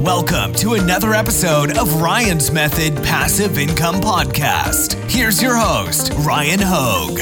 Welcome to another episode of Ryan's Method Passive Income Podcast. Here's your host, Ryan Hogue.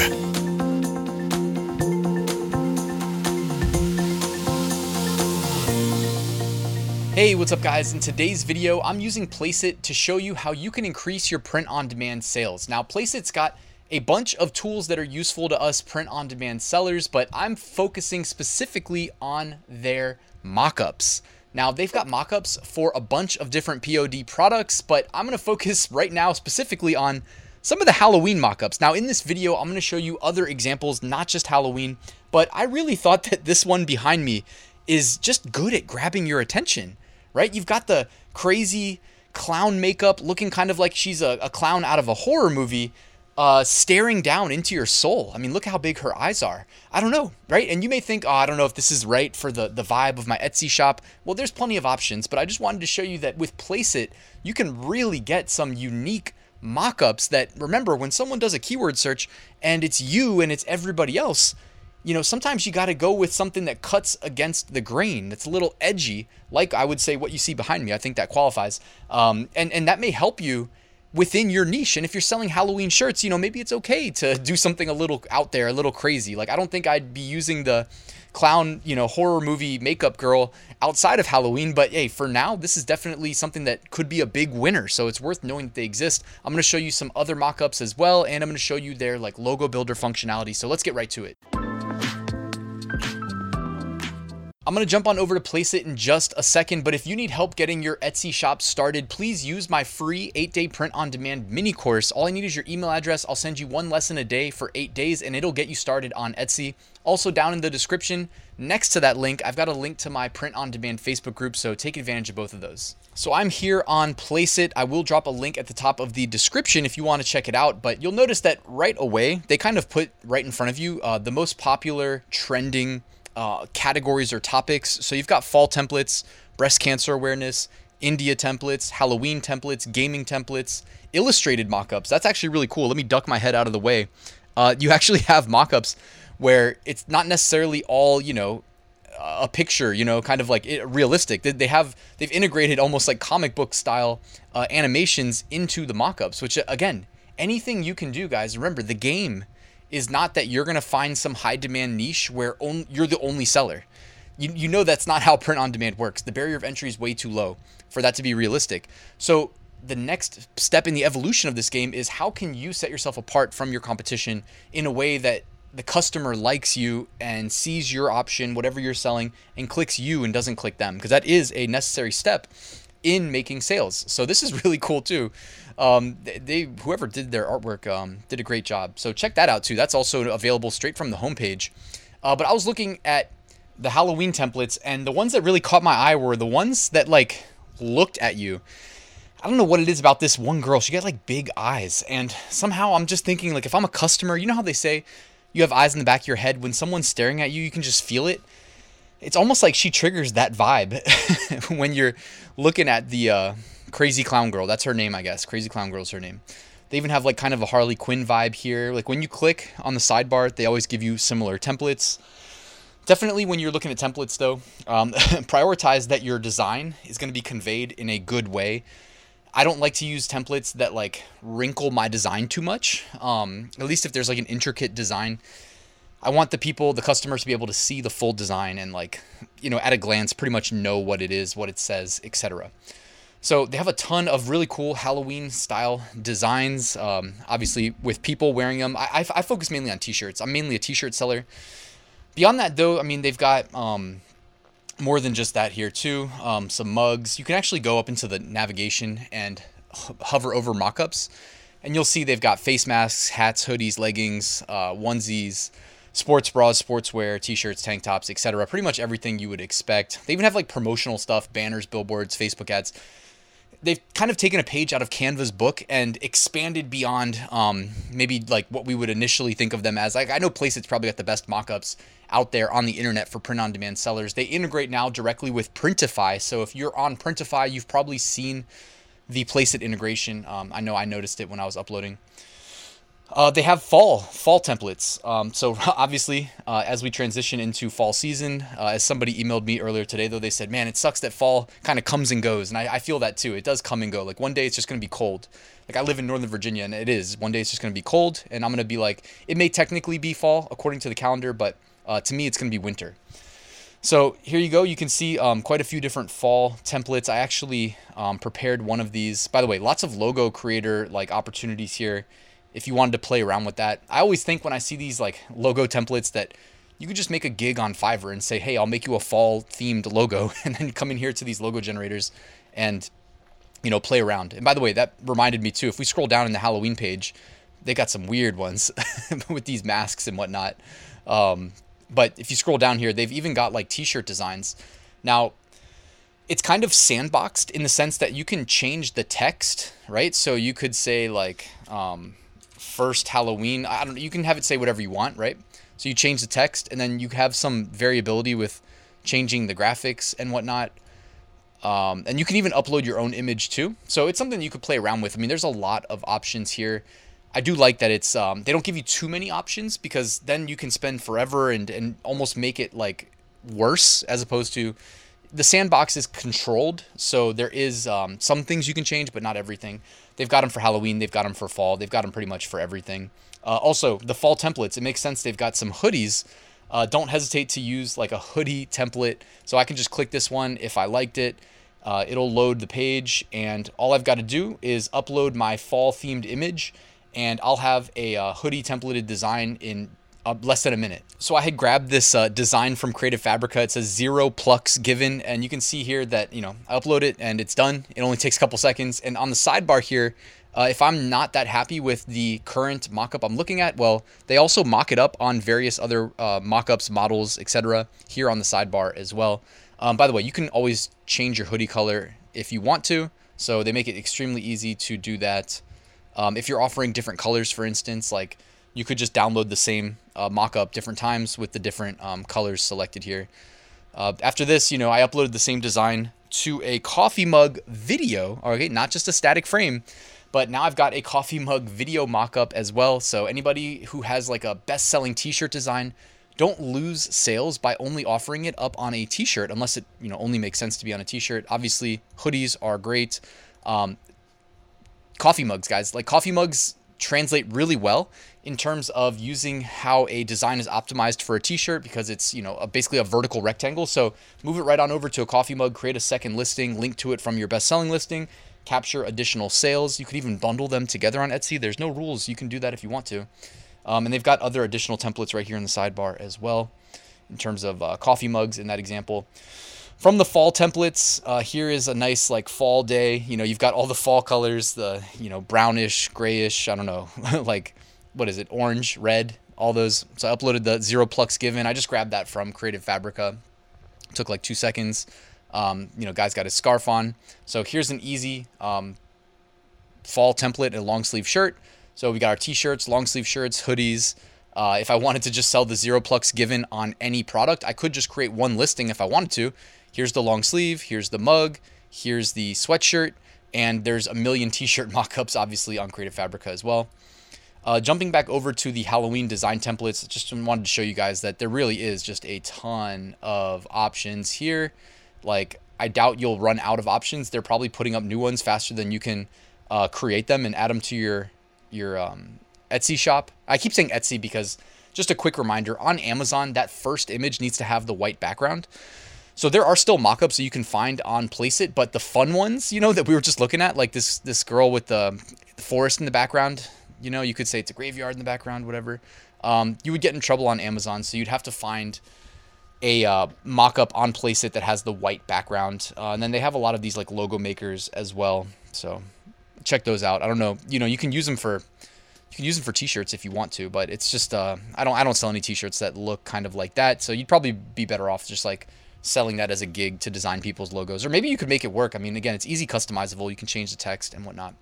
Hey, what's up guys? In today's video, I'm using Placeit to show you how you can increase your print on demand sales. Now, Placeit's got a bunch of tools that are useful to us print on demand sellers, but I'm focusing specifically on their mockups. Now, they've got mockups for a bunch of different POD products, but I'm going to focus right now specifically on some of the Halloween mockups. Now, in this video, I'm going to show you other examples, not just Halloween, but I really thought that this one behind me is just good at grabbing your attention, right? You've got the crazy clown makeup looking kind of like she's a, a clown out of a horror movie, uh, staring down into your soul. I mean, look how big her eyes are. I don't know, right? And you may think, oh, I don't know if this is right for the, the vibe of my Etsy shop. Well, there's plenty of options, but I just wanted to show you that with Placeit, you can really get some unique mockups that, remember, when someone does a keyword search and it's you and it's everybody else, you know, sometimes you got to go with something that cuts against the grain, that's a little edgy, like I would say what you see behind me. I think that qualifies. Um, and, and that may help you within your niche. And if you're selling Halloween shirts, you know, maybe it's okay to do something a little out there, a little crazy. Like I don't think I'd be using the clown, you know, horror movie makeup girl outside of Halloween, but hey, for now, this is definitely something that could be a big winner. So it's worth knowing that they exist. I'm going to show you some other mockups as well, and I'm going to show you their like logo builder functionality. So let's get right to it. I'm going to jump on over to Placeit in just a second, but if you need help getting your Etsy shop started, please use my free 8-day print on demand mini course. All I need is your email address. I'll send you one lesson a day for 8 days and it'll get you started on Etsy. Also down in the description next to that link, I've got a link to my print on demand Facebook group, so take advantage of both of those. So I'm here on Placeit. I will drop a link at the top of the description if you want to check it out, but you'll notice that right away, they kind of put right in front of you uh, the most popular trending uh, categories or topics. So you've got fall templates, breast cancer awareness, India templates, Halloween templates, gaming templates, illustrated mockups. That's actually really cool. Let me duck my head out of the way. Uh, you actually have mockups where it's not necessarily all, you know, a picture, you know, kind of like realistic. They have they've integrated almost like comic book style uh, animations into the mockups, which again, anything you can do, guys. Remember, the game is not that you're going to find some high demand niche where on, you're the only seller. You, you know that's not how print on demand works. The barrier of entry is way too low for that to be realistic. So the next step in the evolution of this game is how can you set yourself apart from your competition in a way that the customer likes you and sees your option, whatever you're selling, and clicks you and doesn't click them because that is a necessary step in making sales. So this is really cool too. Um, they whoever did their artwork um, did a great job. So check that out too. That's also available straight from the homepage. Uh, but I was looking at the Halloween templates, and the ones that really caught my eye were the ones that like looked at you. I don't know what it is about this one girl. She got like big eyes, and somehow I'm just thinking like if I'm a customer, you know how they say you have eyes in the back of your head when someone's staring at you, you can just feel it it's almost like she triggers that vibe when you're looking at the uh, crazy clown girl. That's her name, I guess. Crazy clown girl is her name. They even have like kind of a Harley Quinn vibe here. Like when you click on the sidebar, they always give you similar templates. Definitely when you're looking at templates though, um, prioritize that your design is going to be conveyed in a good way. I don't like to use templates that like wrinkle my design too much. Um, at least if there's like an intricate design I want the people, the customers to be able to see the full design and like, you know, at a glance pretty much know what it is, what it says, etc. So they have a ton of really cool Halloween style designs. Um, obviously, with people wearing them, I, I, I, focus mainly on t-shirts. I'm mainly a t-shirt seller. Beyond that, though, I mean they've got um, more than just that here too. Um, some mugs. You can actually go up into the navigation and hover over mockups, and you'll see they've got face masks, hats, hoodies, leggings, uh, onesies sports bras, sportswear, t-shirts, tank tops, etc. Pretty much everything you would expect. They even have like promotional stuff, banners, billboards, Facebook ads. They've kind of taken a page out of Canva's book and expanded beyond um, maybe like what we would initially think of them as. Like I know Placeit's probably got the best mock-ups out there on the internet for print-on-demand sellers. They integrate now directly with Printify. So if you're on Printify, you've probably seen the Placeit integration. Um, I know I noticed it when I was uploading. Uh, they have fall fall templates. Um, so obviously, uh, as we transition into fall season, uh, as somebody emailed me earlier today, though they said, "Man, it sucks that fall kind of comes and goes," and I, I, feel that too. It does come and go. Like one day it's just gonna be cold. Like I live in Northern Virginia, and it is. One day it's just gonna be cold, and I'm gonna be like, it may technically be fall according to the calendar, but uh, to me it's gonna be winter. So here you go. You can see um, quite a few different fall templates. I actually um, prepared one of these. By the way, lots of logo creator like opportunities here if you wanted to play around with that. I always think when I see these like logo templates that you could just make a gig on Fiverr and say, hey, I'll make you a fall themed logo, and then come in here to these logo generators and you know play around. And by the way, that reminded me too. If we scroll down in the Halloween page, they got some weird ones with these masks and whatnot. Um, but if you scroll down here, they've even got like T-shirt designs. Now, it's kind of sandboxed in the sense that you can change the text, right? So you could say like, um, first Halloween. I don't. You can have it say whatever you want, right? So you change the text, and then you have some variability with changing the graphics and whatnot. Um, and you can even upload your own image too. So it's something you could play around with. I mean, there's a lot of options here. I do like that it's um, they don't give you too many options because then you can spend forever and and almost make it like worse as opposed to the sandbox is controlled. So there is um, some things you can change, but not everything. They've got them for Halloween. They've got them for fall. They've got them pretty much for everything. Uh, also, the fall templates. It makes sense. They've got some hoodies. Uh, don't hesitate to use like a hoodie template. So I can just click this one if I liked it. Uh, it'll load the page, and all I've got to do is upload my fall themed image, and I'll have a uh, hoodie templated design in uh, less than a minute. So I had grabbed this uh, design from Creative Fabrica. It says zero plucks given, and you can see here that you know I upload it and it's done. It only takes a couple seconds. And on the sidebar here, uh, if I'm not that happy with the current mockup I'm looking at, well, they also mock it up on various other uh, mockups, models, etc. Here on the sidebar as well. Um, by the way, you can always change your hoodie color if you want to. So they make it extremely easy to do that. Um, if you're offering different colors, for instance, like you could just download the same uh, mock-up different times with the different um, colors selected here. Uh, after this, you know, I uploaded the same design to a coffee mug video, okay, not just a static frame, but now I've got a coffee mug video mock-up as well. So anybody who has like a best-selling t-shirt design, don't lose sales by only offering it up on a t-shirt unless it, you know, only makes sense to be on a t-shirt. Obviously, hoodies are great. Um, coffee mugs, guys, like coffee mugs translate really well in terms of using how a design is optimized for a t-shirt because it's you know a, basically a vertical rectangle. So move it right on over to a coffee mug create a second listing link to it from your best selling listing capture additional sales. You could even bundle them together on etsy. There's no rules. You can do that if you want to. Um, and they've got other additional templates right here in the sidebar as well in terms of uh, coffee mugs in that example from the fall templates, uh, here is a nice like fall day. You know, you've got all the fall colors, the you know brownish, grayish. I don't know, like what is it, orange, red, all those. So I uploaded the zero plucks given. I just grabbed that from Creative Fabrica. took like two seconds. Um, you know, guy's got his scarf on. So here's an easy um, fall template, a long sleeve shirt. So we got our t-shirts, long sleeve shirts, hoodies. Uh, if I wanted to just sell the zero plucks given on any product, I could just create one listing if I wanted to here's the long sleeve, here's the mug, here's the sweatshirt, and there's a million t-shirt mock-ups obviously on Creative Fabrica as well. Uh, jumping back over to the Halloween design templates, just wanted to show you guys that there really is just a ton of options here. Like, I doubt you'll run out of options. They're probably putting up new ones faster than you can uh, create them and add them to your your um, Etsy shop. I keep saying Etsy because just a quick reminder on Amazon, that first image needs to have the white background. So there are still mock-ups that you can find on Placeit, but the fun ones, you know, that we were just looking at, like this this girl with the forest in the background, you know, you could say it's a graveyard in the background, whatever. Um, you would get in trouble on Amazon, so you'd have to find a uh, mock-up on Placeit that has the white background, uh, and then they have a lot of these like logo makers as well. So check those out. I don't know, you know, you can use them for you can use them for t-shirts if you want to, but it's just uh, I don't I don't sell any t-shirts that look kind of like that, so you'd probably be better off just like selling that as a gig to design people's logos. Or maybe you could make it work. I mean, again, it's easy customizable. You can change the text and whatnot.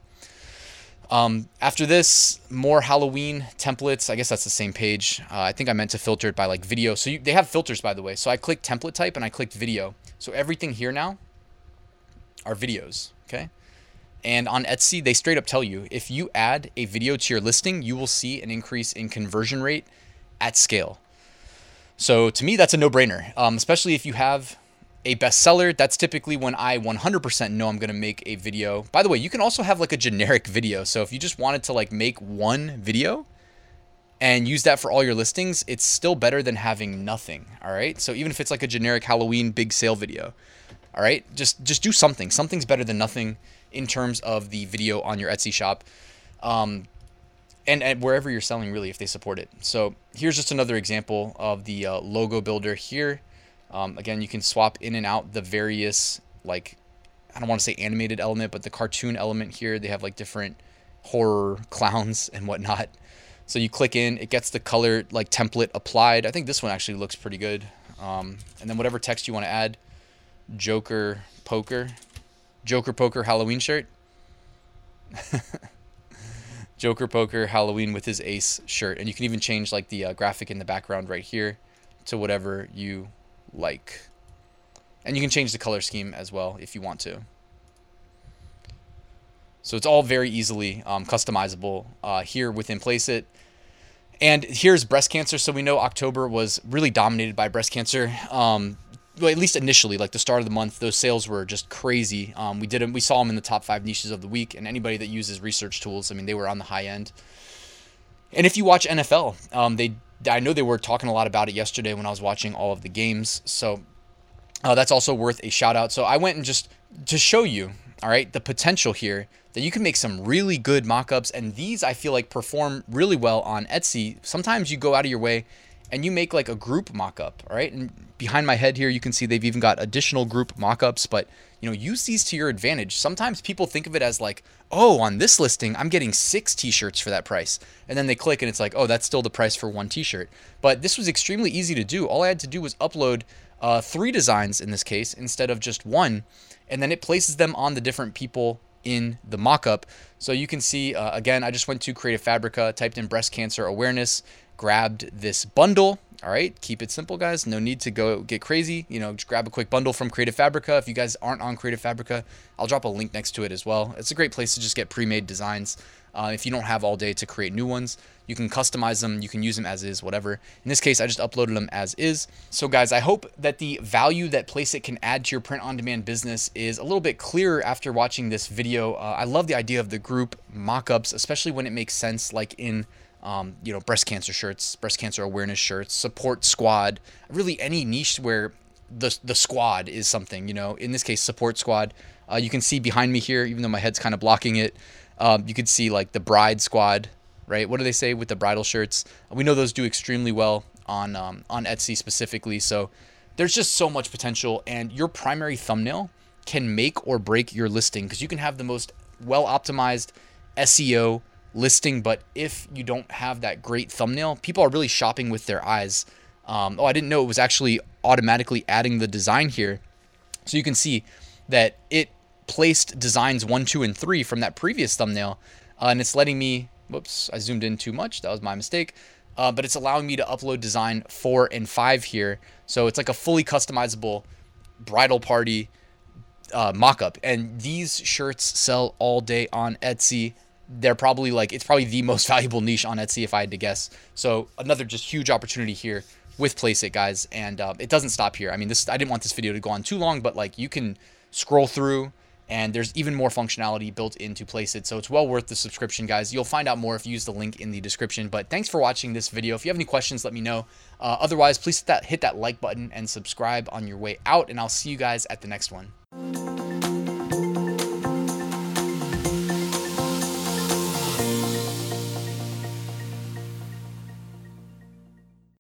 Um, after this, more Halloween templates. I guess that's the same page. Uh, I think I meant to filter it by like video. So you, they have filters, by the way. So I clicked template type and I clicked video. So everything here now are videos. Okay. And on Etsy, they straight up tell you if you add a video to your listing, you will see an increase in conversion rate at scale. So to me, that's a no brainer, um, especially if you have a bestseller. That's typically when I 100% know I'm going to make a video. By the way, you can also have like a generic video. So if you just wanted to like make one video and use that for all your listings, it's still better than having nothing. All right. So even if it's like a generic Halloween big sale video, all right, just just do something. Something's better than nothing in terms of the video on your Etsy shop. Um, and, and wherever you're selling, really, if they support it. So here's just another example of the uh, logo builder here. Um, again, you can swap in and out the various like I don't want to say animated element, but the cartoon element here. They have like different horror clowns and whatnot. So you click in, it gets the color like template applied. I think this one actually looks pretty good. Um, and then whatever text you want to add, Joker poker, Joker poker Halloween shirt. Joker poker Halloween with his ace shirt, and you can even change like the uh, graphic in the background right here to whatever you like. And you can change the color scheme as well if you want to. So it's all very easily um, customizable uh, here within Placeit. And here's breast cancer. So we know October was really dominated by breast cancer. Um, well, at least initially, like the start of the month, those sales were just crazy. Um, we did we saw them in the top five niches of the week, and anybody that uses research tools, I mean, they were on the high end. And if you watch NFL, um, they I know they were talking a lot about it yesterday when I was watching all of the games. So uh, that's also worth a shout out. So I went and just to show you, all right, the potential here that you can make some really good mock-ups and these I feel like perform really well on Etsy. Sometimes you go out of your way and you make like a group mock-up, all right? And behind my head here you can see they've even got additional group mock-ups, but you know, use these to your advantage. Sometimes people think of it as like, oh, on this listing, I'm getting six t-shirts for that price. And then they click and it's like, oh, that's still the price for one t-shirt. But this was extremely easy to do. All I had to do was upload uh, three designs in this case instead of just one. And then it places them on the different people in the mockup. So you can see, uh, again, I just went to Creative Fabrica, typed in breast cancer awareness, grabbed this bundle all right, keep it simple, guys. No need to go get crazy. You know, just grab a quick bundle from Creative Fabrica. If you guys aren't on Creative Fabrica, I'll drop a link next to it as well. It's a great place to just get pre-made designs. Uh, if you don't have all day to create new ones, you can customize them. You can use them as is, whatever. In this case, I just uploaded them as is. So, guys, I hope that the value that Placeit can add to your print-on-demand business is a little bit clearer after watching this video. Uh, I love the idea of the group mock-ups, especially when it makes sense, like in um, you know, breast cancer shirts, breast cancer awareness shirts, support squad, really any niche where the the squad is something. You know, in this case, support squad. Uh, you can see behind me here, even though my head's kind of blocking it. Um, you could see like the bride squad, right? What do they say with the bridal shirts? We know those do extremely well on um, on Etsy specifically. So there's just so much potential, and your primary thumbnail can make or break your listing because you can have the most well optimized SEO listing, but if you don't have that great thumbnail, people are really shopping with their eyes. Um, oh, I didn't know it was actually automatically adding the design here. So you can see that it placed designs one, two, and three from that previous thumbnail. Uh, and it's letting me, whoops, I zoomed in too much. That was my mistake. Uh, but it's allowing me to upload design four and five here. So it's like a fully customizable bridal party uh, mock-up. And these shirts sell all day on Etsy they're probably like it's probably the most valuable niche on Etsy if I had to guess. So another just huge opportunity here with Placeit, guys, and uh, it doesn't stop here. I mean, this I didn't want this video to go on too long, but like you can scroll through. And there's even more functionality built into Placeit, so it's well worth the subscription, guys. You'll find out more if you use the link in the description. But thanks for watching this video. If you have any questions, let me know. Uh, otherwise, please hit that, hit that like button and subscribe on your way out, and I'll see you guys at the next one.